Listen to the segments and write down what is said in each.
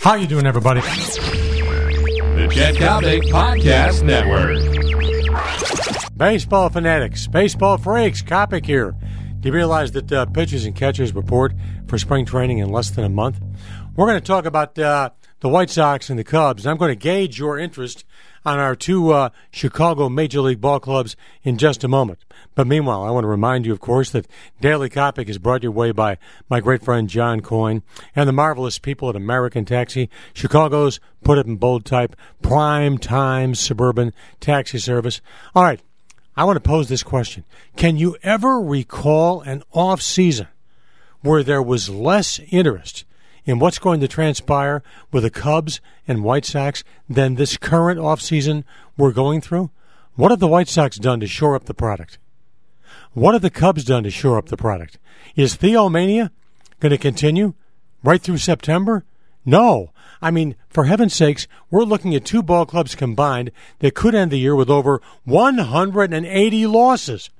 How you doing, everybody? The Chet Coppock Podcast Network. Baseball fanatics, baseball freaks, Coppock here. Do you realize that uh, pitchers and catchers report for spring training in less than a month? We're going to talk about uh, the White Sox and the Cubs, I'm going to gauge your interest on our two uh, Chicago Major League Ball clubs in just a moment. But meanwhile, I want to remind you, of course, that Daily Coppock is brought your way by my great friend John Coyne and the marvelous people at American Taxi, Chicago's, put it in bold type, prime time suburban taxi service. All right, I want to pose this question. Can you ever recall an off season where there was less interest in what's going to transpire with the Cubs and White Sox than this current offseason we're going through? What have the White Sox done to shore up the product? What have the Cubs done to shore up the product? Is Theomania going to continue right through September? No. I mean, for heaven's sakes, we're looking at two ball clubs combined that could end the year with over 180 losses.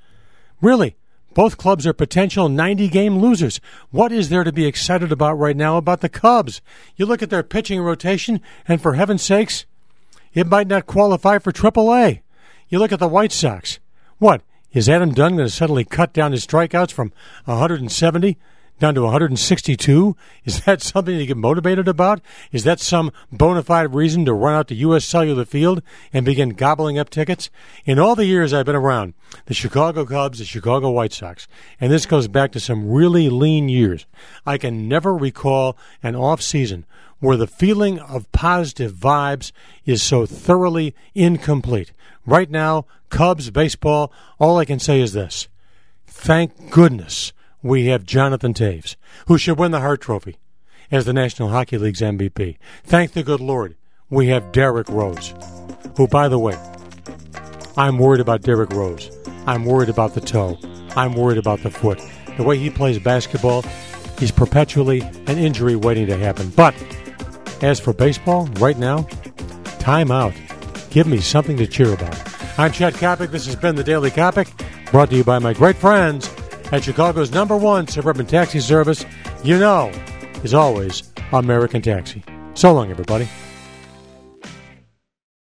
Really, both clubs are potential 90 game losers. What is there to be excited about right now about the Cubs? You look at their pitching rotation, and for heaven's sakes, it might not qualify for AAA. You look at the White Sox. What? Is Adam Dunn going to suddenly cut down his strikeouts from 170 down to 162? Is that something to get motivated about? Is that some bona fide reason to run out to U.S. Cellular Field and begin gobbling up tickets? In all the years I've been around, the Chicago Cubs, the Chicago White Sox, and this goes back to some really lean years, I can never recall an off season where the feeling of positive vibes is so thoroughly incomplete. Right now, Cubs baseball, all I can say is this. Thank goodness we have Jonathan Toews, who should win the Hart Trophy as the National Hockey League's MVP. Thank the good Lord we have Derrick Rose, who, by the way, I'm worried about Derrick Rose. I'm worried about the toe. I'm worried about the foot. The way he plays basketball, he's perpetually an injury waiting to happen. But as for baseball, right now, time out. Give me something to cheer about. I'm Chet Coppock. This has been the Daily Coppock, brought to you by my great friends at Chicago's number one suburban taxi service. You know, is always American Taxi. So long, everybody.